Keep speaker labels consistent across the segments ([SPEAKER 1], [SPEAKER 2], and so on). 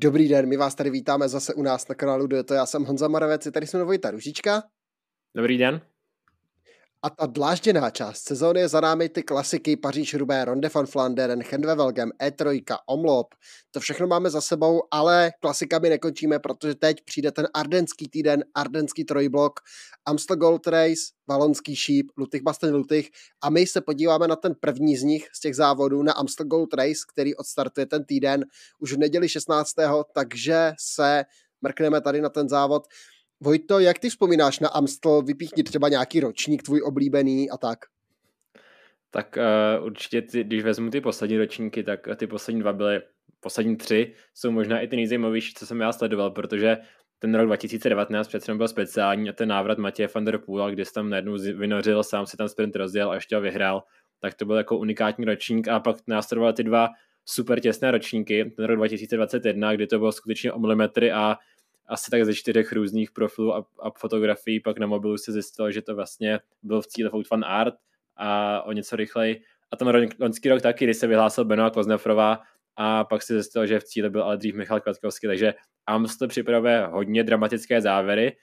[SPEAKER 1] Dobrý den, my vás tady vítáme zase u nás na kanálu Dueto. Já jsem Honza Maravec, tady jsme Vojta Ružička.
[SPEAKER 2] Dobrý den.
[SPEAKER 1] A ta dlážděná část sezóny je za námi ty klasiky Paříž Rubé, Ronde van Flanderen, Chendvevelgem, E3, Omlop. To všechno máme za sebou, ale klasikami nekončíme, protože teď přijde ten ardenský týden, ardenský trojblok, Amstel Gold Race, Valonský šíp, Lutych Basten Lutych a my se podíváme na ten první z nich, z těch závodů, na Amstel Gold Race, který odstartuje ten týden už v neděli 16. takže se mrkneme tady na ten závod. Vojto, jak ty vzpomínáš na Amstel? Vypíchni třeba nějaký ročník tvůj oblíbený a tak.
[SPEAKER 2] Tak uh, určitě, ty, když vezmu ty poslední ročníky, tak ty poslední dva byly, poslední tři jsou možná i ty nejzajímavější, co jsem já sledoval, protože ten rok 2019 přece byl speciální a ten návrat Matěje van der Poola, kdy tam najednou vynořil, sám si tam sprint rozděl a ještě ho vyhrál, tak to byl jako unikátní ročník a pak následovaly ty dva super těsné ročníky, ten rok 2021, kdy to bylo skutečně o milimetry a asi tak ze čtyřech různých profilů a, a fotografií, pak na mobilu se zjistilo, že to vlastně byl v cíle Fan Art a o něco rychleji. A ten loňský rok taky, kdy se vyhlásil Benoa Koznefrová a pak se zjistilo, že v cíli byl ale dřív Michal Kvatkovský, takže Amstel připravuje hodně dramatické závěry,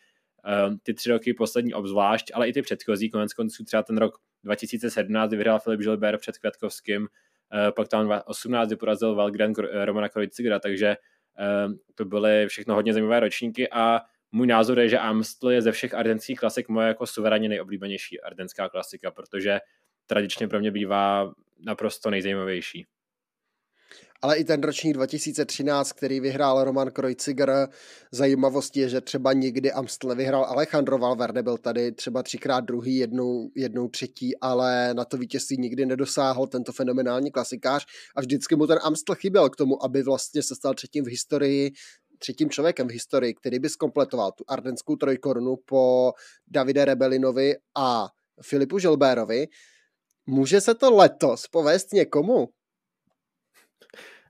[SPEAKER 2] ehm, ty tři roky poslední obzvlášť, ale i ty předchozí, konec konců třeba ten rok 2017, kdy vyhrál Filip Žilber před Květkovským, eh, pak tam 2018 porazil Valgren Romana Krojcigera, takže to byly všechno hodně zajímavé ročníky a můj názor je, že Amstel je ze všech ardenských klasik moje jako suverénně nejoblíbenější ardenská klasika, protože tradičně pro mě bývá naprosto nejzajímavější
[SPEAKER 1] ale i ten ročník 2013, který vyhrál Roman Kreuziger. Zajímavostí je, že třeba nikdy Amstel vyhrál Alejandro Valverde, byl tady třeba třikrát druhý, jednou, jednou třetí, ale na to vítězství nikdy nedosáhl tento fenomenální klasikář a vždycky mu ten Amstel chyběl k tomu, aby vlastně se stal třetím v historii třetím člověkem v historii, který by skompletoval tu ardenskou trojkorunu po Davide Rebelinovi a Filipu Žilbérovi. Může se to letos povést někomu?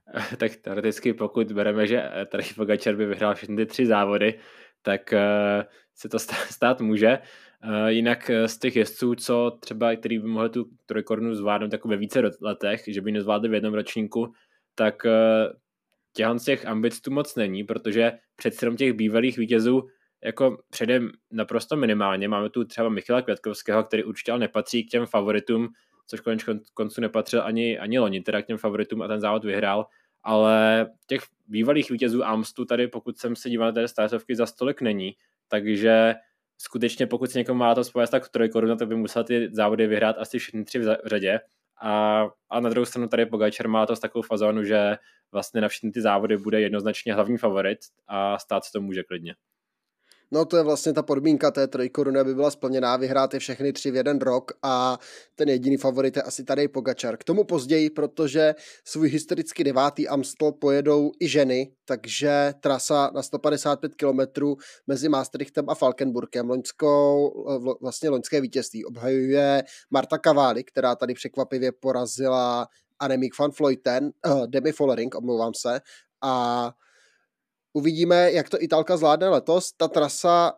[SPEAKER 2] tak teoreticky pokud bereme, že tady Pogačar by vyhrál všechny ty tři závody, tak uh, se to stát může. Uh, jinak eh, z těch jezdců, co třeba, který by mohli tu trojkorunu zvládnout jako ve více letech, že by nezvládli v jednom ročníku, tak těchto z těch ambic tu moc není, protože před těch bývalých vítězů jako předem naprosto minimálně. Máme tu třeba Michala Květkovského, který určitě ale nepatří k těm favoritům, což konec koncu nepatřil ani, ani loni, teda k těm favoritům a ten závod vyhrál, ale těch bývalých vítězů Amstu tady, pokud jsem se díval na té startovky, za stolik není, takže skutečně pokud se někomu má to spojit tak trojkoruna, tak by musel ty závody vyhrát asi všechny tři v řadě. A, a na druhou stranu tady Pogačar má to s takovou fazonu, že vlastně na všechny ty závody bude jednoznačně hlavní favorit a stát se to může klidně.
[SPEAKER 1] No to je vlastně ta podmínka té trojkoruny, aby byla splněná, vyhrát je všechny tři v jeden rok a ten jediný favorit je asi tady Pogačar. K tomu později, protože svůj historicky devátý Amstel pojedou i ženy, takže trasa na 155 km mezi Maastrichtem a Falkenburgem, loňskou, vlastně loňské vítězství obhajuje Marta Cavalli, která tady překvapivě porazila Annemiek van Vleuten, uh, Demi Follering, omlouvám se, a Uvidíme, jak to Italka zvládne letos. Ta trasa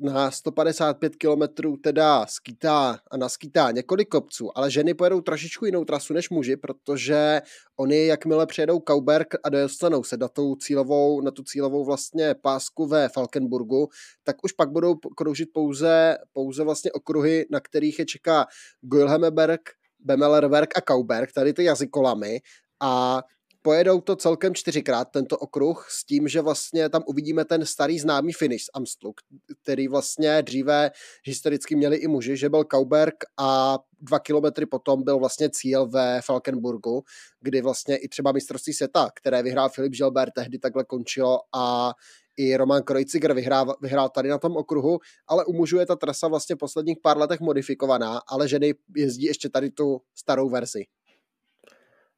[SPEAKER 1] na 155 km teda skýtá a naskýtá několik kopců, ale ženy pojedou trošičku jinou trasu než muži, protože oni jakmile přijedou Kauberg a dostanou se na, tu cílovou, na tu cílovou vlastně pásku ve Falkenburgu, tak už pak budou kroužit pouze, pouze vlastně okruhy, na kterých je čeká Guilhemeberg, Bemelerberg a Kauberg, tady ty jazykolamy a pojedou to celkem čtyřikrát, tento okruh, s tím, že vlastně tam uvidíme ten starý známý finish z Amstlu, který vlastně dříve historicky měli i muži, že byl Kauberg a dva kilometry potom byl vlastně cíl ve Falkenburgu, kdy vlastně i třeba mistrovství světa, které vyhrál Filip Žilber, tehdy takhle končilo a i Roman Kreuziger vyhrál, vyhrál tady na tom okruhu, ale u mužů je ta trasa vlastně posledních pár letech modifikovaná, ale ženy jezdí ještě tady tu starou verzi.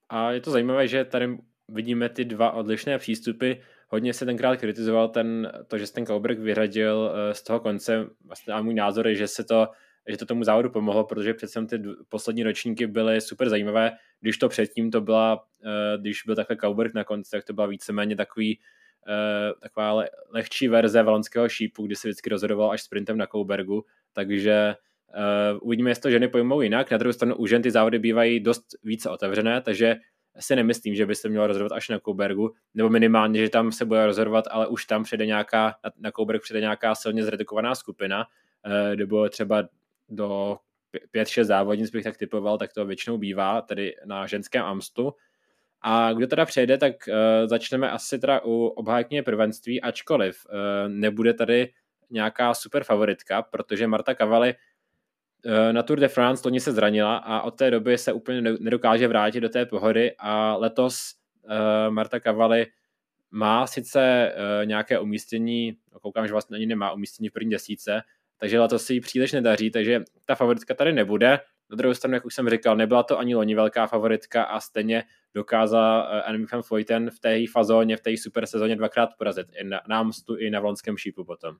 [SPEAKER 2] A je to zajímavé, že tady vidíme ty dva odlišné přístupy. Hodně se tenkrát kritizoval ten, to, že se ten Kauberg vyřadil eh, z toho konce. Vlastně a můj názor je, že se to že to tomu závodu pomohlo, protože přece ty poslední ročníky byly super zajímavé. Když to předtím to byla, eh, když byl takhle Kauberg na konci, tak to byla víceméně takový, eh, taková lehčí verze valonského šípu, kdy se vždycky rozhodoval až sprintem na Kaubergu, takže Uh, uvidíme, jestli to ženy pojmou jinak. Na druhou stranu u žen ty závody bývají dost více otevřené, takže si nemyslím, že by se mělo rozhodovat až na Koubergu, nebo minimálně, že tam se bude rozhodovat, ale už tam přijde nějaká, na Kouberg přijde nějaká silně zredukovaná skupina, kde bylo třeba do 5-6 závodnic bych tak typoval, tak to většinou bývá, tedy na ženském Amstu. A kdo teda přejde, tak uh, začneme asi teda u obhájkyně prvenství, ačkoliv uh, nebude tady nějaká super favoritka, protože Marta uh, na Tour de France loni se zranila a od té doby se úplně nedokáže vrátit do té pohody a letos uh, Marta Cavalli má sice uh, nějaké umístění, koukám, že vlastně ani nemá umístění v první desíce, takže letos se jí příliš nedaří, takže ta favoritka tady nebude. Na druhou stranu, jak už jsem říkal, nebyla to ani loni velká favoritka a stejně dokázal uh, Enemy van Vleuten v té fazóně, v té super sezóně dvakrát porazit. I na, na Amstu, i na Vlonském šípu potom.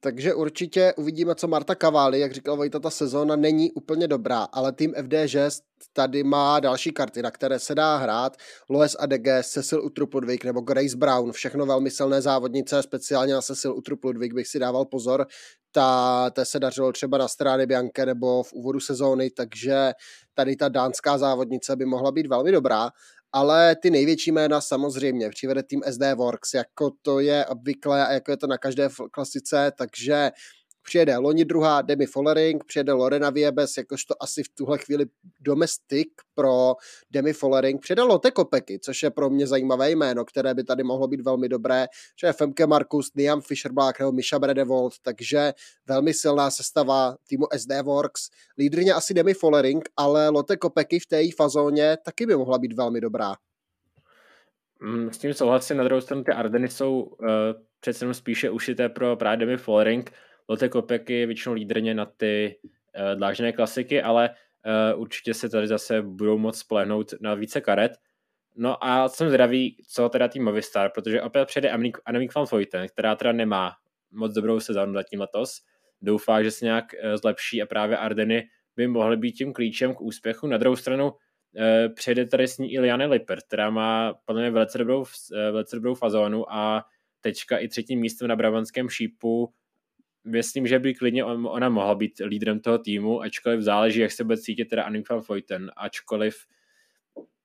[SPEAKER 1] Takže určitě uvidíme, co Marta Cavalli, jak říkal Vojta, ta sezóna není úplně dobrá, ale tým FDŽ tady má další karty, na které se dá hrát. Loes ADG, Cecil Utrup Ludwig nebo Grace Brown, všechno velmi silné závodnice, speciálně na Cecil Utrup Ludwig bych si dával pozor. Ta, té se dařilo třeba na Strády Bianche nebo v úvodu sezóny, takže tady ta dánská závodnice by mohla být velmi dobrá ale ty největší jména samozřejmě přivede tým SD Works, jako to je obvykle a jako je to na každé klasice, takže přijede loni druhá Demi Follering, přijede Lorena Viebes, jakožto asi v tuhle chvíli domestik pro Demi Follering, přijede Lotte Kopecky, což je pro mě zajímavé jméno, které by tady mohlo být velmi dobré, že je Markus, Niam Fischer-Black nebo Misha Bredevold, takže velmi silná sestava týmu SD Works. Lídrně asi Demi Follering, ale Lotte Kopecky v té fazóně taky by mohla být velmi dobrá.
[SPEAKER 2] Mm, s tím souhlasím, na druhou stranu ty Ardeny jsou uh, přece jenom spíše ušité pro právě Demi Follering, Lotte Kopek je většinou lídrně na ty uh, dlážné klasiky, ale uh, určitě se tady zase budou moc spolehnout na více karet. No a jsem zdravý, co teda tým Movistar, protože opět přijde Annemiek van Vleuten, která teda nemá moc dobrou sezónu zatím letos. Doufá, že se nějak uh, zlepší a právě Ardeny by mohly být tím klíčem k úspěchu. Na druhou stranu přijde tady s ní i Liane Lipper, která má podle mě velice dobrou, velice dobrou fazónu a teďka i třetím místem na Brabantském šípu myslím, že by klidně ona mohla být lídrem toho týmu, ačkoliv záleží, jak se bude cítit teda Annika van Vleuten, ačkoliv,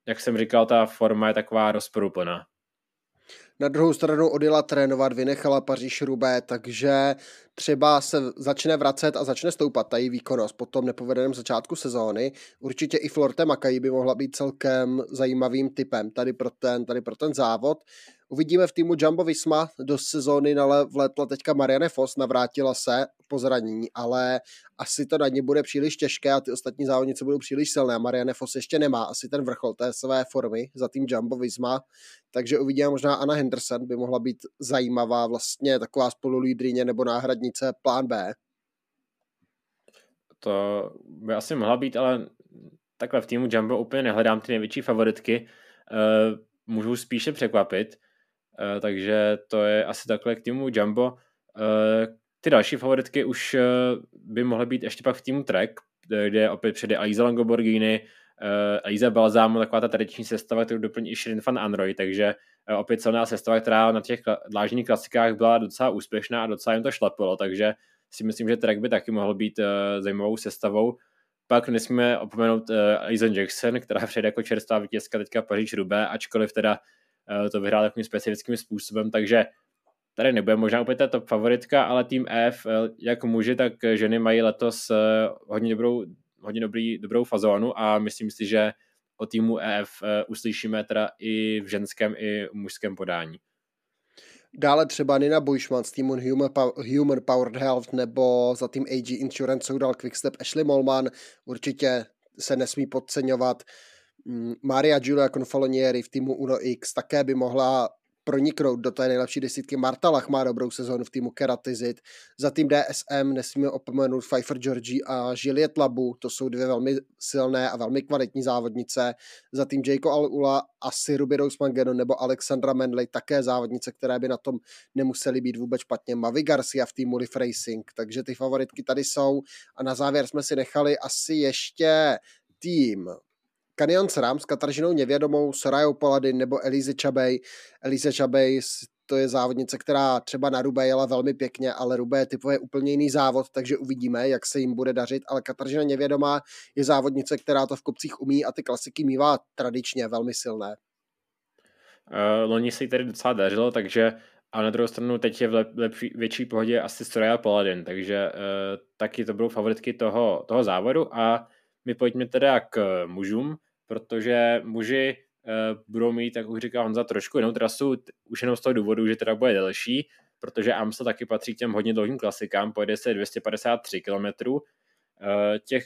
[SPEAKER 2] jak jsem říkal, ta forma je taková rozporuplná.
[SPEAKER 1] Na druhou stranu odjela trénovat, vynechala Paříž Rubé, takže třeba se začne vracet a začne stoupat ta její výkonnost po tom nepovedeném začátku sezóny. Určitě i Florte Makají by mohla být celkem zajímavým typem tady pro ten, tady pro ten závod. Uvidíme v týmu Jumbo Visma do sezóny vletla teďka Marianne Foss, navrátila se po zranění, ale asi to na ně bude příliš těžké a ty ostatní závodnice budou příliš silné. Marianne Foss ještě nemá asi ten vrchol té své formy za tým Jumbo Visma, takže uvidíme možná Anna Henderson by mohla být zajímavá vlastně taková spolulídrině nebo náhradnice plán B.
[SPEAKER 2] To by asi mohla být, ale takhle v týmu Jumbo úplně nehledám ty největší favoritky. Uh, můžu spíše překvapit. Eh, takže to je asi takhle k týmu Jumbo. Eh, ty další favoritky už eh, by mohly být ještě pak v týmu Trek, kde opět přijde Aiza Langoborghini, Aiza Balzámu, taková ta tradiční sestava, kterou doplní i Shirin van Android, takže opět silná sestava, která na těch dlážních klasikách byla docela úspěšná a docela jim to šlapilo, takže si myslím, že Trek by taky mohl být zajímavou sestavou. Pak nesmíme opomenout Aizen Jackson, která přijde jako čerstvá vítězka teďka Paříž Rubé, ačkoliv teda to vyhrál takovým specifickým způsobem, takže tady nebude možná úplně ta top favoritka, ale tým F, eh, jak muži, tak ženy mají letos eh, hodně dobrou, hodně dobrý, dobrou fazónu a myslím si, že o týmu EF uslyšíme teda i v ženském, i v mužském podání.
[SPEAKER 1] Dále třeba Nina Bushman z týmu Human, Human Powered Health nebo za tým AG Insurance jsou dal Quickstep Ashley Molman. Určitě se nesmí podceňovat. Mm, Maria Giulia Confalonieri v týmu Uno X také by mohla proniknout do té nejlepší desítky. Marta Lach má dobrou sezónu v týmu Keratizit. Za tým DSM nesmíme opomenout Pfeiffer Georgie a Juliet Labu. To jsou dvě velmi silné a velmi kvalitní závodnice. Za tým Jayko Alula asi Ruby Rose Mangeno nebo Alexandra Menley také závodnice, které by na tom nemusely být vůbec špatně. Mavi Garcia v týmu Leaf Racing. Takže ty favoritky tady jsou. A na závěr jsme si nechali asi ještě tým Canyon SRAM s Kataržinou Nevědomou, Sorajou Paladin nebo Elize Chabej. Elize Chabej to je závodnice, která třeba na Rube jela velmi pěkně, ale Rube je typově úplně jiný závod, takže uvidíme, jak se jim bude dařit, ale Katarzyna Nevědomá je závodnice, která to v kopcích umí a ty klasiky mývá tradičně velmi silné.
[SPEAKER 2] Uh, loni se jí tady docela dařilo, takže a na druhou stranu teď je v lep, lepší, větší pohodě asi Soraya Paladin, takže uh, taky to budou favoritky toho, toho závodu a my pojďme teda k mužům, protože muži uh, budou mít, jak už říká Honza, trošku jinou trasu, už jenom z toho důvodu, že teda bude delší, protože Amstel taky patří k těm hodně dlouhým klasikám, pojede se 253 km. Uh, těch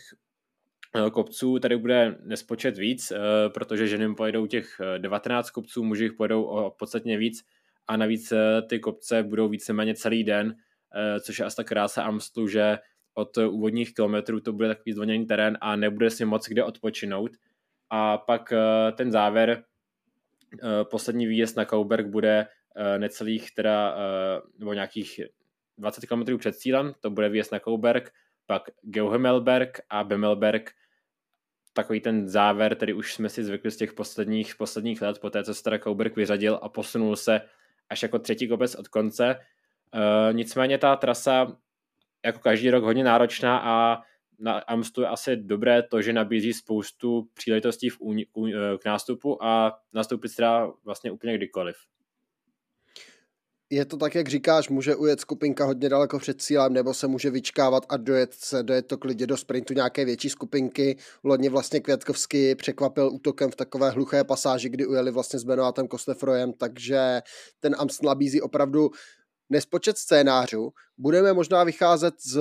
[SPEAKER 2] kopců tady bude nespočet víc, protože ženy pojedou těch 19 kopců, muži pojedou o podstatně víc, a navíc eh, ty kopce budou víceméně celý den, eh, což je asi ta krása Amstlu, že od úvodních kilometrů to bude takový zvoněný terén a nebude si moc kde odpočinout. A pak eh, ten závěr, poslední výjezd na Kauberg bude necelých teda, nebo nějakých 20 km před cílem, to bude výjezd na Kauberg, pak Geuhemelberg a Bemelberg, takový ten závěr, který už jsme si zvykli z těch posledních, posledních let, po té, co se teda Kauberg vyřadil a posunul se až jako třetí kopec od konce. Uh, nicméně ta trasa jako každý rok hodně náročná a na Amstu je asi dobré to, že nabízí spoustu příležitostí v uni, u, eh, k nástupu a nastoupit se dá vlastně úplně kdykoliv
[SPEAKER 1] je to tak, jak říkáš, může ujet skupinka hodně daleko před cílem, nebo se může vyčkávat a dojet se, dojet to klidně do sprintu nějaké větší skupinky. Lodně vlastně Květkovský překvapil útokem v takové hluché pasáži, kdy ujeli vlastně s Benoátem Kostefrojem, takže ten Amstel nabízí opravdu nespočet scénářů. Budeme možná vycházet z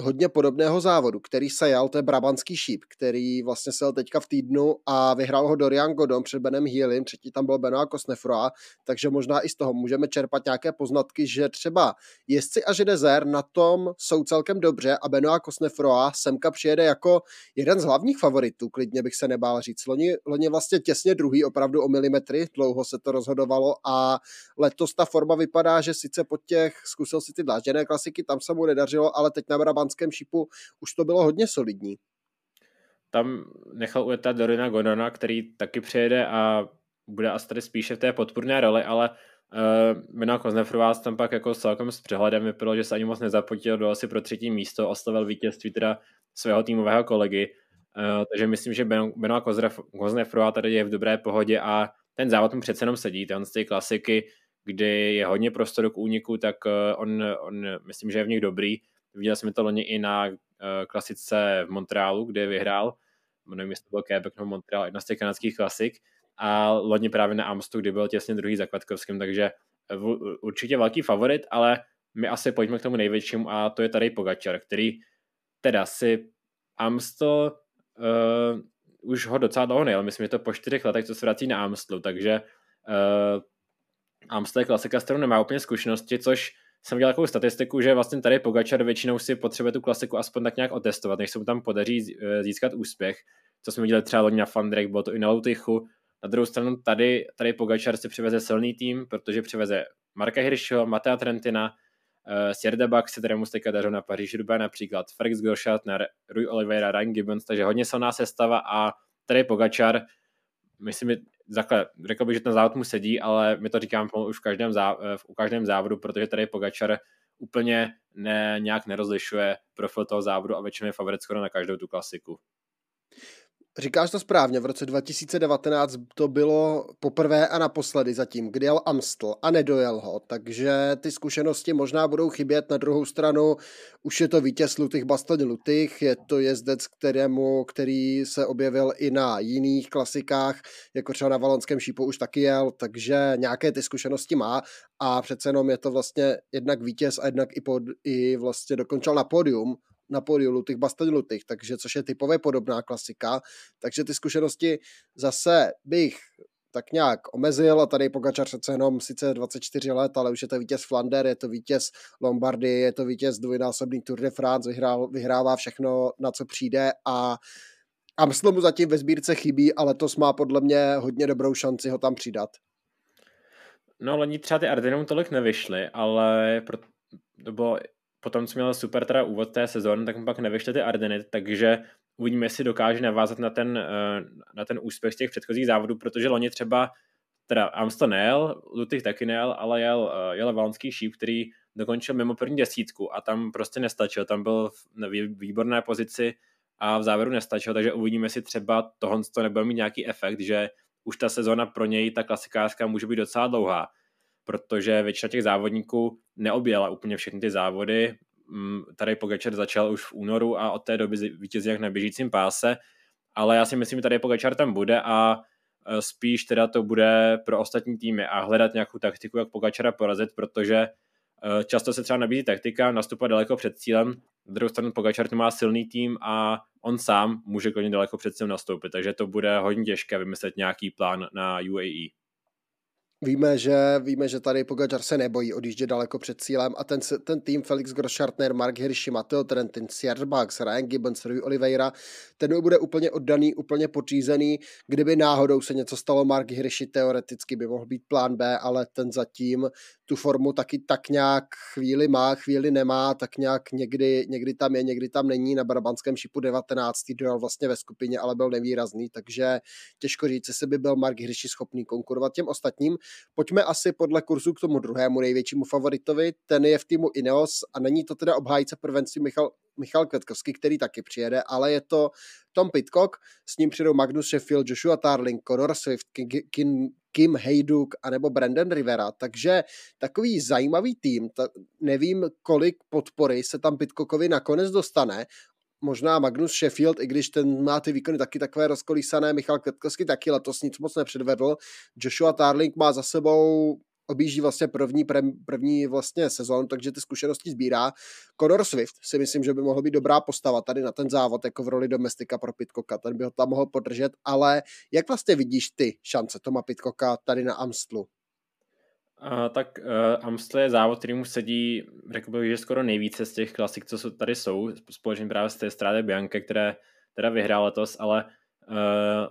[SPEAKER 1] hodně podobného závodu, který se jel, to je Brabantský šíp, který vlastně se jel teďka v týdnu a vyhrál ho Dorian Godon před Benem Healim, třetí tam byl Benoit Kosnefroa, takže možná i z toho můžeme čerpat nějaké poznatky, že třeba jezdci a Židezer na tom jsou celkem dobře a Benoit Kosnefroa semka přijede jako jeden z hlavních favoritů, klidně bych se nebál říct. Loni, loni vlastně těsně druhý, opravdu o milimetry, dlouho se to rozhodovalo a letos ta forma vypadá, že sice po těch, zkusil si ty dlážděné klasiky, tam se mu nedařilo, ale teď na Brabantském šipu už to bylo hodně solidní.
[SPEAKER 2] Tam nechal ujetat Dorina Godona, který taky přijede a bude asi tady spíše v té podpůrné roli, ale uh, Mina Koznefrová tam pak jako celkem s přehledem vypadalo, že se ani moc nezapotil do asi pro třetí místo, oslavil vítězství teda svého týmového kolegy, uh, takže myslím, že Benoit Koznefrová tady je v dobré pohodě a ten závod mu přece jenom sedí, ten z té klasiky, kdy je hodně prostoru k úniku, tak uh, on, on myslím, že je v nich dobrý Viděl jsme to loni i na uh, klasice v Montrealu, kde vyhrál, nevím, jestli to byl Quebec nebo Montreal, jedna z těch kanadských klasik, a loni právě na Amstu, kdy byl těsně druhý za Kvatkovským, takže v, určitě velký favorit, ale my asi pojďme k tomu největšímu a to je tady Pogačar, který teda si Amstel uh, už ho docela dlouho nejel, myslím, že to po čtyřech letech, co se vrací na Amstelu, takže uh, Amstel je klasika, s kterou nemá úplně zkušenosti, což jsem dělal takovou statistiku, že vlastně tady Pogačar většinou si potřebuje tu klasiku aspoň tak nějak otestovat, než se mu tam podaří eh, získat úspěch, co jsme viděli třeba loni na Fandrek, bylo to i na Loutychu. Na druhou stranu tady, tady Pogačar si přiveze silný tým, protože přiveze Marka Hirschho, Matea Trentina, uh, Sierda Bach se kterému se dařil na Paříž Roubaix například, Felix Groschartner, Rui Oliveira, Ryan Gibbons, takže hodně silná sestava a tady Pogačar, myslím, takhle, řekl bych, že ten závod mu sedí, ale my to říkám už v každém, záv, v, u každém závodu, protože tady Pogačar úplně ne, nějak nerozlišuje profil toho závodu a většinou je favorit skoro na každou tu klasiku.
[SPEAKER 1] Říkáš to správně, v roce 2019 to bylo poprvé a naposledy zatím, kdy jel Amstel a nedojel ho, takže ty zkušenosti možná budou chybět. Na druhou stranu už je to vítěz Lutych Bastoň Lutych, je to jezdec, kterému, který se objevil i na jiných klasikách, jako třeba na Valonském šípu už taky jel, takže nějaké ty zkušenosti má a přece jenom je to vlastně jednak vítěz a jednak i, pod, i vlastně dokončil na pódium na pódiu Lutych Bastoň Lutych, takže což je typově podobná klasika, takže ty zkušenosti zase bych tak nějak omezil a tady Pogačar přece jenom sice 24 let, ale už je to vítěz Flander, je to vítěz Lombardy, je to vítěz dvojnásobný Tour de France, vyhrál, vyhrává všechno, na co přijde a Amstel mu zatím ve sbírce chybí, ale to má podle mě hodně dobrou šanci ho tam přidat.
[SPEAKER 2] No, loni třeba ty Ardenum tolik nevyšly, ale pro, bylo potom, co měl super teda úvod té sezóny, tak mu pak nevyšly ty Ardeny, takže uvidíme, jestli dokáže navázat na ten, eh, na ten úspěch z těch předchozích závodů, protože loni třeba teda Amstel nejel, Lutych taky nejel, ale jel, uh, jel valonský šíp, který dokončil mimo první desítku a tam prostě nestačil, tam byl v výborné pozici a v závěru nestačil, takže uvidíme si třeba tohle to nebude mít nějaký efekt, že už ta sezona pro něj, ta klasikářská, může být docela dlouhá, protože většina těch závodníků neobjela úplně všechny ty závody. Mm, tady Pogačar začal už v únoru a od té doby vítězí jak na běžícím páse, ale já si myslím, že tady Pogačar tam bude a e, spíš teda to bude pro ostatní týmy a hledat nějakou taktiku, jak Pogačara porazit, protože e, často se třeba nabízí taktika nastupovat daleko před cílem, na druhou stranu Pogačar má silný tým a on sám může klidně daleko před cílem nastoupit, takže to bude hodně těžké vymyslet nějaký plán na UAE.
[SPEAKER 1] Víme, že, víme, že tady Pogačar se nebojí odjíždět daleko před cílem a ten, ten tým Felix Grosschartner, Mark Hirschi, Matteo Trentin, Bucks, Ryan Gibbons, Rui Oliveira, ten bude úplně oddaný, úplně podřízený. Kdyby náhodou se něco stalo Mark Hirschi, teoreticky by mohl být plán B, ale ten zatím tu formu taky tak nějak chvíli má, chvíli nemá, tak nějak někdy, někdy tam je, někdy tam není. Na Brabanském šipu 19. dojel vlastně ve skupině, ale byl nevýrazný, takže těžko říct, jestli by byl Mark Hirschi schopný konkurovat těm ostatním. Pojďme asi podle kurzu k tomu druhému největšímu favoritovi, ten je v týmu Ineos a není to teda obhájce prvenství Michal, Michal Kvetkovský, který taky přijede, ale je to Tom Pitcock, s ním přijdou Magnus Sheffield, Joshua Tarling, Conor Swift, Kim Hayduk anebo Brandon Rivera, takže takový zajímavý tým, ta, nevím, kolik podpory se tam Pitcockovi nakonec dostane, možná Magnus Sheffield, i když ten má ty výkony taky takové rozkolísané, Michal Kvetkovský taky letos nic moc nepředvedl, Joshua Tarling má za sebou objíždí vlastně první, první vlastně sezon, takže ty zkušenosti sbírá. Conor Swift si myslím, že by mohl být dobrá postava tady na ten závod jako v roli domestika pro Pitcocka, ten by ho tam mohl podržet, ale jak vlastně vidíš ty šance Toma Pitcocka tady na Amstlu?
[SPEAKER 2] Uh, tak uh, Amstel je závod, který mu sedí, řekl bych, že skoro nejvíce z těch klasik, co jsou, tady jsou, společně právě z té Strade Bianche, které teda vyhrál letos, ale uh,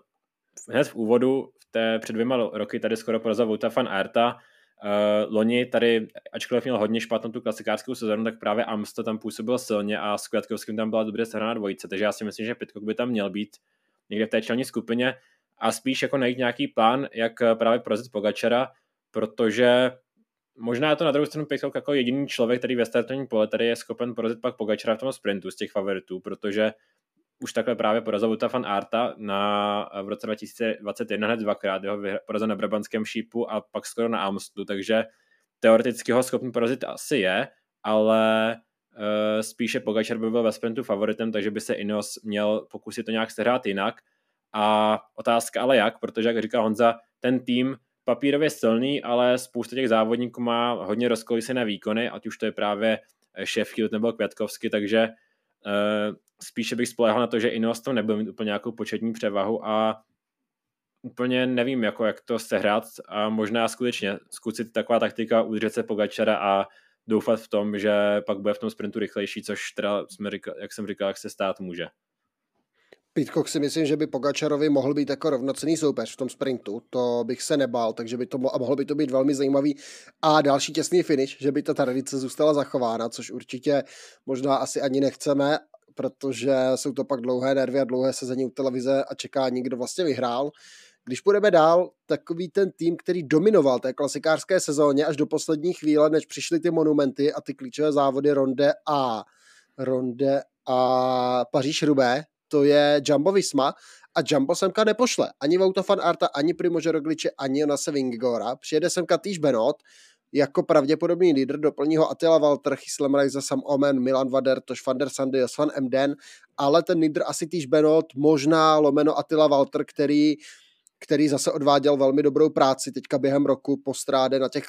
[SPEAKER 2] hned v úvodu, v té před dvěma roky tady skoro porazil Vouta van Aerta, Uh, loni tady, ačkoliv měl hodně špatnou tu klasikářskou sezónu, tak právě Amstel tam působil silně a s Květkovským tam byla dobře sehraná dvojice, takže já si myslím, že Pitcock by tam měl být někde v té čelní skupině a spíš jako najít nějaký plán, jak právě porazit Pogačara, protože možná je to na druhou stranu Pitcock jako jediný člověk, který ve startovním pole tady je schopen porazit pak Pogačara v tom sprintu z těch favoritů, protože už takhle právě porazil Vuta van Arta na, v roce 2021 hned dvakrát, jeho porazil na Brabanském šípu a pak skoro na Amstlu, takže teoreticky ho schopný porazit asi je, ale uh, spíše Pogačar by byl ve sprintu favoritem, takže by se Ineos měl pokusit to nějak sehrát jinak. A otázka ale jak, protože jak říká Honza, ten tým papírově silný, ale spousta těch závodníků má hodně rozkolísené výkony, ať už to je právě Sheffield nebo Květkovsky, takže spíše bych spolehal na to, že Ineos tam nebude mít úplně nějakou početní převahu a úplně nevím, jako jak to sehrát a možná skutečně zkusit taková taktika udržet se Pogačara a doufat v tom, že pak bude v tom sprintu rychlejší, což teda, jsme říkal, jak jsem říkal, jak se stát může.
[SPEAKER 1] Pitcock si myslím, že by Pogačarovi mohl být jako rovnocený soupeř v tom sprintu, to bych se nebál, takže by to mo- a mohlo by to být velmi zajímavý. A další těsný finish, že by ta tradice zůstala zachována, což určitě možná asi ani nechceme, protože jsou to pak dlouhé nervy a dlouhé sezení u televize a čekání, kdo vlastně vyhrál. Když půjdeme dál, takový ten tým, který dominoval té klasikářské sezóně až do poslední chvíle, než přišly ty monumenty a ty klíčové závody Ronde a Ronde a Paříž Rubé, to je Jumbo Visma a Jumbo semka nepošle ani Vouta van Arta, ani Primože Rogliče, ani Jonase Vingegora. Přijede semka týž Benot, jako pravděpodobný lídr doplní ho Attila Walter, Chyslem Reisa, Sam Omen, Milan Vader, Toš van der Sandy, Svan Emden, ale ten lídr asi týž Benot, možná lomeno Attila Walter, který který zase odváděl velmi dobrou práci teďka během roku po stráde na těch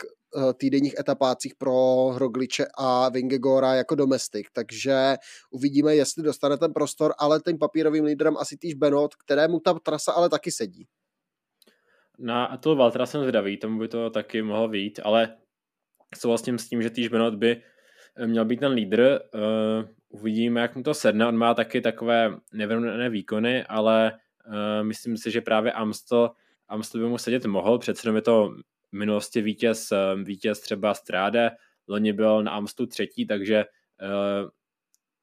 [SPEAKER 1] týdenních etapácích pro Hrogliče a Vingegora jako domestik, takže uvidíme, jestli dostane ten prostor, ale tím papírovým lídrem asi týž Benot, kterému ta trasa ale taky sedí.
[SPEAKER 2] Na Atul Valtra jsem zvědavý, tomu by to taky mohlo být, ale souhlasím s tím, že týž Benot by eh, měl být ten lídr. Uh, uvidíme, jak mu to sedne. On má taky takové nevyrovnané výkony, ale uh, myslím si, že právě Amstel, Amstel by mu sedět mohl. Přece je to v minulosti vítěz, vítěz třeba Stráde. Loni byl na Amstu třetí, takže uh,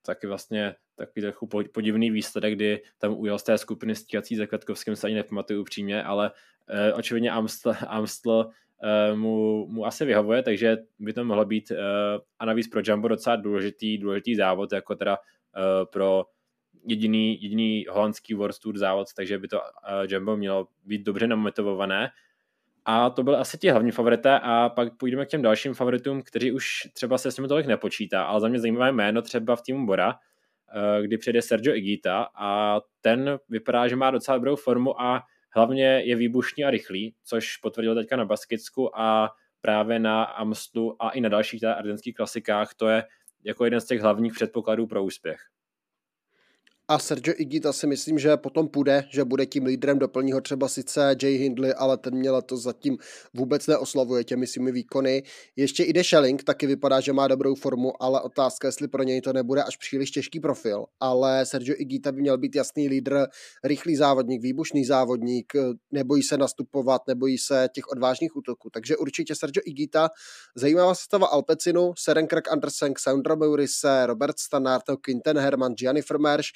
[SPEAKER 2] taky vlastně takový trochu podivný výsledek, kdy tam ujel z té skupiny stíhací za Kvetkovským, se ani nepamatuju upřímně, ale uh, očividně Amstel uh, mu, mu asi vyhovuje, takže by to mohlo být a navíc pro Jumbo docela důležitý, důležitý závod, jako teda pro jediný, jediný holandský World Tour závod, takže by to Jumbo mělo být dobře namotivované. A to byly asi ti hlavní favorité a pak půjdeme k těm dalším favoritům, kteří už třeba se s nimi tolik nepočítá, ale za mě zajímavé jméno třeba v týmu Bora, eh, kdy přijde Sergio Igita a ten vypadá, že má docela dobrou formu a hlavně je výbušný a rychlý, což potvrdil teďka na Baskicku a právě na Amstu a i na dalších ardenských klasikách to je jako jeden z těch hlavních předpokladů pro úspěch.
[SPEAKER 1] A Sergio Igita si myslím, že potom půjde, že bude tím lídrem, doplní ho třeba sice Jay Hindley, ale ten mě to zatím vůbec neoslavuje těmi svými výkony. Ještě ide Schelling, taky vypadá, že má dobrou formu, ale otázka, jestli pro něj to nebude až příliš těžký profil. Ale Sergio Igita by měl být jasný lídr, rychlý závodník, výbušný závodník, nebojí se nastupovat, nebojí se těch odvážných útoků. Takže určitě Sergio Igita, zajímavá sestava Alpecinu, Serenkirk Andersen, Sandra Meurise, Robert Stannard, Quinten Herman, Gianni Vermeersch,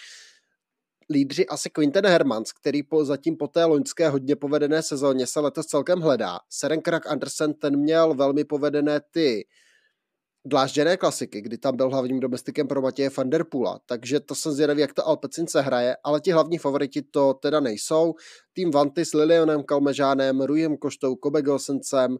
[SPEAKER 1] lídři asi Quinten Hermans, který po, zatím po té loňské hodně povedené sezóně se letos celkem hledá. Serenkrak Andersen ten měl velmi povedené ty dlážděné klasiky, kdy tam byl hlavním domestikem pro Matěje van der Pula, takže to jsem zvědavý, jak to Alpecin se hraje, ale ti hlavní favoriti to teda nejsou. Tým Vanty s Lilianem Kalmežánem, Rujem Koštou, Kobe Golsencem, uh,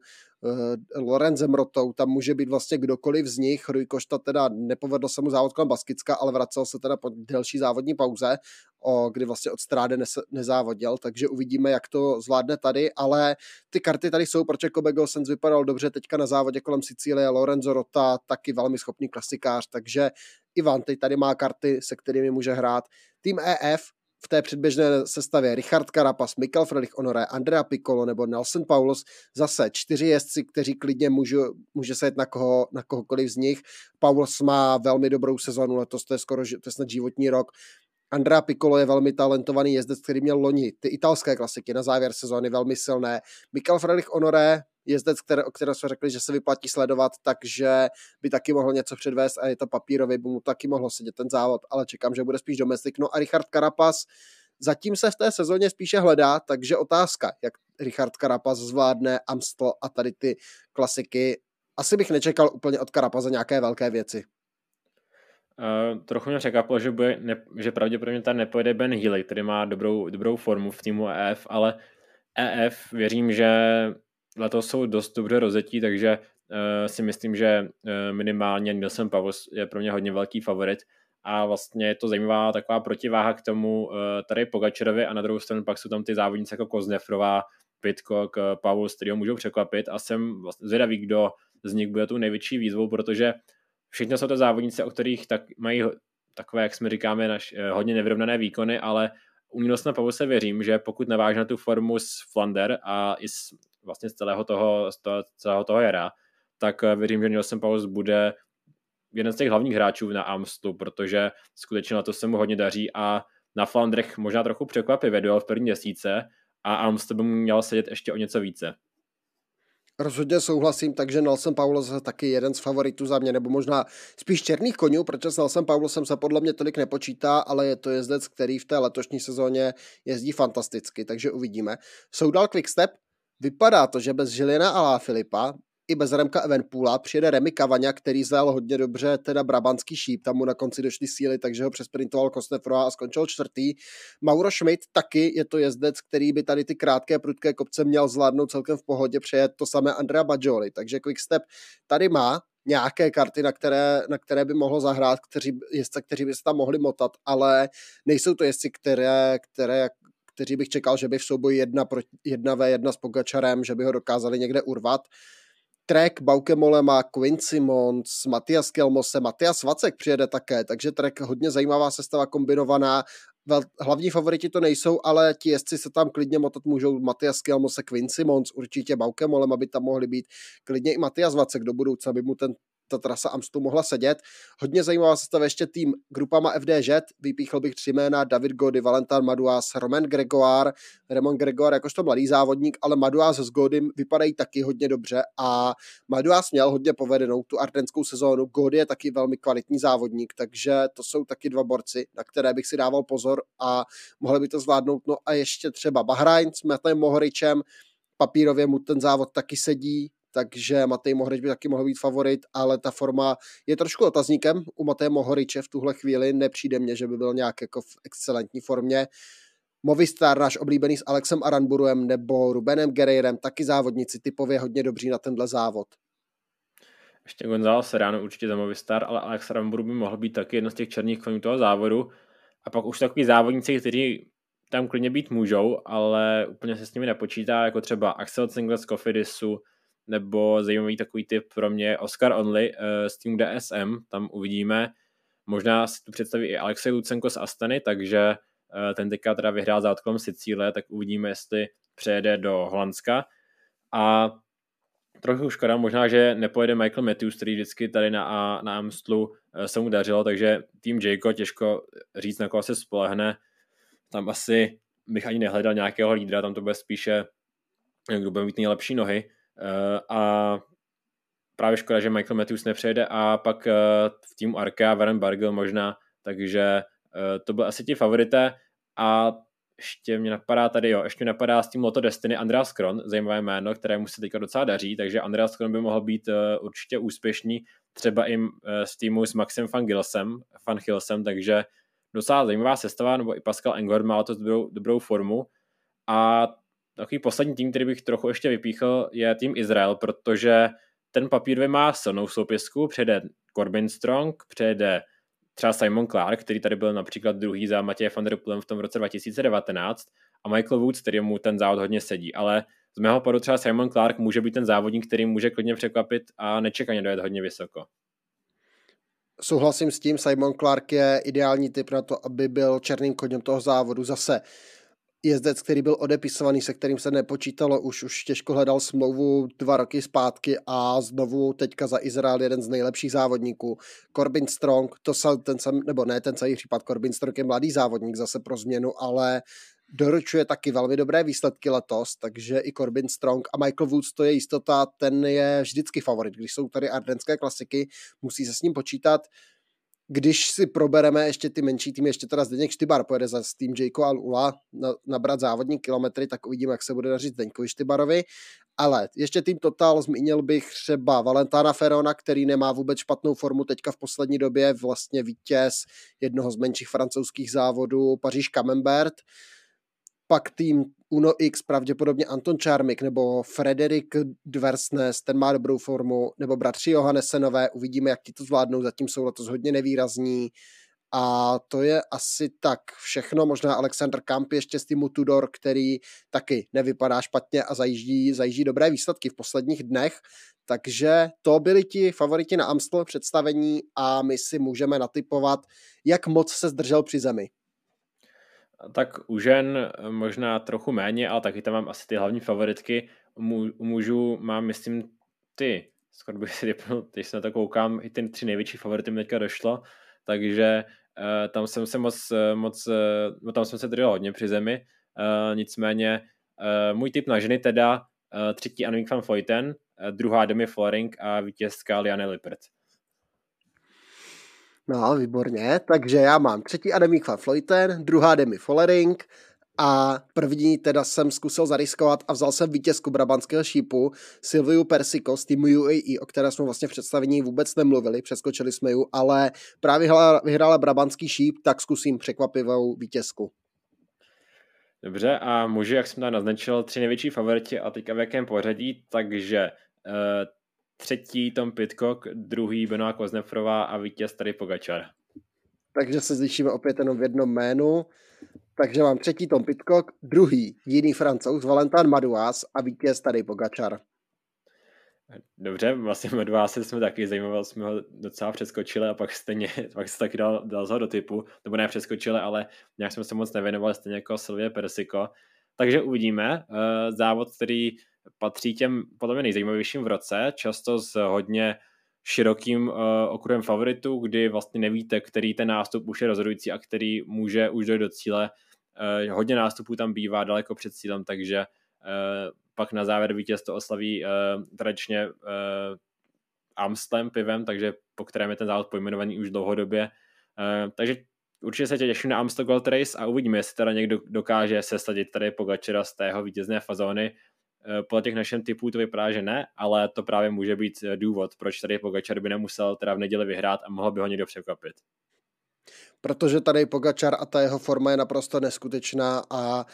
[SPEAKER 1] Lorenzem Rotou, tam může být vlastně kdokoliv z nich. Rui Košta teda nepovedl se mu závod kolem Baskicka, ale vracel se teda po delší závodní pauze, o, kdy vlastně od Stráde nes, nezávodil, takže uvidíme, jak to zvládne tady, ale ty karty tady jsou, protože Kobe Gosens vypadal dobře teďka na závodě kolem Sicílie, Lorenzo Rota, taky velmi schopný klasikář, takže Ivan teď tady má karty, se kterými může hrát. Tým EF v té předběžné sestavě Richard Carapaz, Mikel Frelich Honoré, Andrea Piccolo nebo Nelson Paulus, zase čtyři jezdci, kteří klidně můžu, může se jet na, koho, na kohokoliv z nich. Paulus má velmi dobrou sezonu, letos to je skoro to je snad životní rok. Andrea Piccolo je velmi talentovaný jezdec, který měl loni ty italské klasiky na závěr sezóny velmi silné. Mikel Frelich Honoré, jezdec, které, o kterém jsme řekli, že se vyplatí sledovat, takže by taky mohl něco předvést a je to papírový, by mu taky mohlo sedět ten závod, ale čekám, že bude spíš domestik. No a Richard Carapaz zatím se v té sezóně spíše hledá, takže otázka, jak Richard Carapaz zvládne Amstel a tady ty klasiky. Asi bych nečekal úplně od Carapaza nějaké velké věci.
[SPEAKER 2] Uh, trochu mě překvapilo, že, bude, ne, že pravděpodobně tam nepojede Ben Healy, který má dobrou, dobrou formu v týmu EF, ale EF věřím, že letos jsou dost dobře rozetí, takže uh, si myslím, že uh, minimálně Nielsen Pavos je pro mě hodně velký favorit. A vlastně je to zajímavá taková protiváha k tomu uh, tady Pogačerovi a na druhou stranu pak jsou tam ty závodníci jako Koznefrová, Pitcock, Pavos, který ho můžou překvapit. A jsem vlastně zvědavý, kdo z nich bude tu největší výzvou, protože všechno jsou to závodníci, o kterých tak mají takové, jak jsme říkáme, naš, hodně nevyrovnané výkony, ale u Nilsona Pavose věřím, že pokud naváže na tu formu z Flander a i z vlastně z celého toho, z toho, celého toho jara, tak eh, věřím, že Nielsen Paulus bude jeden z těch hlavních hráčů na Amstu, protože skutečně na to se mu hodně daří a na Flandrech možná trochu překvapivě dojel v první měsíce a Amstu by mu měl sedět ještě o něco více.
[SPEAKER 1] Rozhodně souhlasím, takže Nelson Paulos je taky jeden z favoritů za mě, nebo možná spíš černých konňů, protože s Nelson Paulosem se podle mě tolik nepočítá, ale je to jezdec, který v té letošní sezóně jezdí fantasticky, takže uvidíme. Soudal Quickstep, Vypadá to, že bez Žilina a Filipa i bez Remka Evenpoola přijede Remy Kavaňa, který zjel hodně dobře teda brabanský šíp, tam mu na konci došly síly, takže ho přesprintoval Kostefroa a skončil čtvrtý. Mauro Schmidt taky je to jezdec, který by tady ty krátké prudké kopce měl zvládnout celkem v pohodě, přejet to samé Andrea Bajoli, takže Quickstep tady má nějaké karty, na které, na které by mohlo zahrát kteří, jezdce, kteří by se tam mohli motat, ale nejsou to jezdci, které, které kteří bych čekal, že by v souboji jedna, pro, jedna v jedna s Pogačarem, že by ho dokázali někde urvat. Trek Baukemole má Quincy Mons, Matias Kelmose, Matias Vacek přijede také, takže Trek hodně zajímavá sestava kombinovaná. Hlavní favoriti to nejsou, ale ti jezdci se tam klidně motat můžou Matias Kelmose, Quincy Mons, určitě Baukemolem, aby tam mohli být klidně i Matias Vacek do budoucna, aby mu ten ta trasa Amstu mohla sedět. Hodně zajímavá sestava ještě tým grupama FDŽ, vypíchl bych tři jména, David Gody, Valentin Maduas, Roman Gregoire, Roman Gregoire jakožto mladý závodník, ale Maduas s Godym vypadají taky hodně dobře a Maduas měl hodně povedenou tu ardenskou sezónu, Gody je taky velmi kvalitní závodník, takže to jsou taky dva borci, na které bych si dával pozor a mohli by to zvládnout. No a ještě třeba Bahrajn s Matem Mohoričem, papírově mu ten závod taky sedí, takže Matej Mohorič by taky mohl být favorit, ale ta forma je trošku otazníkem u Mateje Mohoriče v tuhle chvíli, nepřijde mně, že by byl nějak jako v excelentní formě. Movistar, náš oblíbený s Alexem Aranburuem nebo Rubenem Guerreirem, taky závodníci typově hodně dobří na tenhle závod.
[SPEAKER 2] Ještě Gonzalo Serrano určitě za Movistar, ale Alex Aranburu by mohl být taky jedno z těch černých konů toho závodu. A pak už takový závodníci, kteří tam klidně být můžou, ale úplně se s nimi nepočítá, jako třeba Axel Zengler z Cofidisu, nebo zajímavý takový typ pro mě Oscar Only uh, s tím DSM, tam uvidíme. Možná si tu představí i Alexej Lucenko z Astany, takže uh, ten teďka teda vyhrál za odkolem Sicílie, tak uvidíme, jestli přejede do Holandska. A trochu škoda, možná, že nepojede Michael Matthews, který vždycky tady na, na Amstlu eh, se mu dařilo, takže tým Jayco těžko říct, na koho se spolehne. Tam asi bych ani nehledal nějakého lídra, tam to bude spíše, kdo bude mít nejlepší nohy. Eh, a právě škoda, že Michael Matthews nepřejde a pak eh, v týmu Arka Warren Bargill možná, takže eh, to byl asi ti favorité. A ještě mě napadá tady, jo, ještě mě napadá s tím Loto Destiny Andreas Kron, zajímavé jméno, kterému se teďka docela daří, takže Andreas Kron by mohl být uh, určitě úspěšný, třeba i uh, s týmu s Maxem Van Gilsem, Van Gilsem, takže docela zajímavá sestava, nebo i Pascal Engord má to dobrou, dobrou formu. A Takový poslední tým, který bych trochu ještě vypíchl, je tým Izrael, protože ten papír má silnou soupisku, přejde Corbin Strong, přejde třeba Simon Clark, který tady byl například druhý za Matěje van der Poelem v tom roce 2019 a Michael Woods, který mu ten závod hodně sedí, ale z mého pohledu třeba Simon Clark může být ten závodník, který může klidně překvapit a nečekaně dojet hodně vysoko.
[SPEAKER 1] Souhlasím s tím, Simon Clark je ideální typ na to, aby byl černým koněm toho závodu. Zase jezdec, který byl odepisovaný, se kterým se nepočítalo, už, už těžko hledal smlouvu dva roky zpátky a znovu teďka za Izrael jeden z nejlepších závodníků. Corbin Strong, to se, ten sam, nebo ne ten celý případ, Corbin Strong je mladý závodník zase pro změnu, ale doručuje taky velmi dobré výsledky letos, takže i Corbin Strong a Michael Woods to je jistota, ten je vždycky favorit. Když jsou tady ardenské klasiky, musí se s ním počítat když si probereme ještě ty menší týmy, ještě teda Zdeněk Štybar pojede za tým Jayko Al Ula na, nabrat závodní kilometry, tak uvidíme, jak se bude dařit Zdeňkovi Štybarovi. Ale ještě tým Total zmínil bych třeba Valentána Ferona, který nemá vůbec špatnou formu teďka v poslední době, vlastně vítěz jednoho z menších francouzských závodů Paříž Camembert pak tým Uno X, pravděpodobně Anton Čármik nebo Frederik Dversnes, ten má dobrou formu, nebo bratři Johannesenové, uvidíme, jak ti to zvládnou, zatím jsou letos hodně nevýrazní. A to je asi tak všechno. Možná Alexander Kamp ještě z týmu Tudor, který taky nevypadá špatně a zajíždí, zajíždí dobré výsledky v posledních dnech. Takže to byli ti favoriti na Amstel představení a my si můžeme natypovat, jak moc se zdržel při zemi.
[SPEAKER 2] Tak u žen eh, možná trochu méně, ale taky tam mám asi ty hlavní favoritky. U mužů mám, myslím, ty, skoro bych si typnul, když se na to koukám, i ty tři největší favority mi teďka došlo, takže uh, tam jsem se moc, eh, moc uh, tam jsem se držel hodně při zemi, uh, nicméně uh, můj typ na ženy teda třetí Annemiek van uh, druhá Demi Floring a vítězka Liane Lippert.
[SPEAKER 1] No, výborně. Takže já mám třetí Ademík van Floyten, druhá Demi Follering a první teda jsem zkusil zariskovat a vzal jsem vítězku Brabantského šípu Silviu Persiko z týmu UAE, o které jsme vlastně v představení vůbec nemluvili, přeskočili jsme ju, ale právě vyhrála Brabantský šíp, tak zkusím překvapivou vítězku.
[SPEAKER 2] Dobře, a muži, jak jsem tam naznačil, tři největší favoriti a teďka v jakém pořadí, takže uh, třetí Tom Pitcock, druhý Benoit Koznefrová a vítěz tady Pogačar.
[SPEAKER 1] Takže se zlišíme opět jenom v jednom jménu. Takže mám třetí Tom Pitcock, druhý jiný francouz Valentin Madouas a vítěz tady Pogačar.
[SPEAKER 2] Dobře, vlastně Madouase jsme taky zajímavali, jsme ho docela přeskočili a pak stejně, pak se taky dal, dal ho do typu, nebo ne přeskočili, ale nějak jsme se moc nevěnovali, stejně jako Silvie Persiko. Takže uvidíme. Závod, který patří těm podle mě nejzajímavějším v roce, často s hodně širokým uh, okruhem favoritů, kdy vlastně nevíte, který ten nástup už je rozhodující a který může už dojít do cíle. Uh, hodně nástupů tam bývá daleko před cílem, takže uh, pak na závěr vítěz to oslaví uh, tradičně uh, Amstem pivem, takže po kterém je ten závod pojmenovaný už dlouhodobě. Uh, takže určitě se těším na Amstel Gold Race a uvidíme, jestli teda někdo dokáže sesadit tady Pogačera z tého vítězné fazóny. Eh, podle těch našem typů to vypadá, že ne, ale to právě může být eh, důvod, proč tady Pogačar by nemusel teda v neděli vyhrát a mohl by ho někdo překvapit.
[SPEAKER 1] Protože tady Pogačar a ta jeho forma je naprosto neskutečná a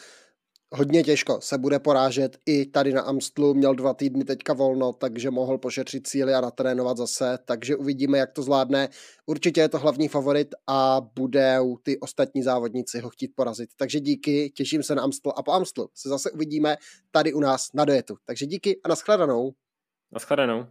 [SPEAKER 1] hodně těžko se bude porážet. I tady na Amstlu měl dva týdny teďka volno, takže mohl pošetřit síly a natrénovat zase, takže uvidíme, jak to zvládne. Určitě je to hlavní favorit a budou ty ostatní závodníci ho chtít porazit. Takže díky, těším se na Amstl a po Amstlu se zase uvidíme tady u nás na dojetu. Takže díky a nashledanou.
[SPEAKER 2] Nashledanou.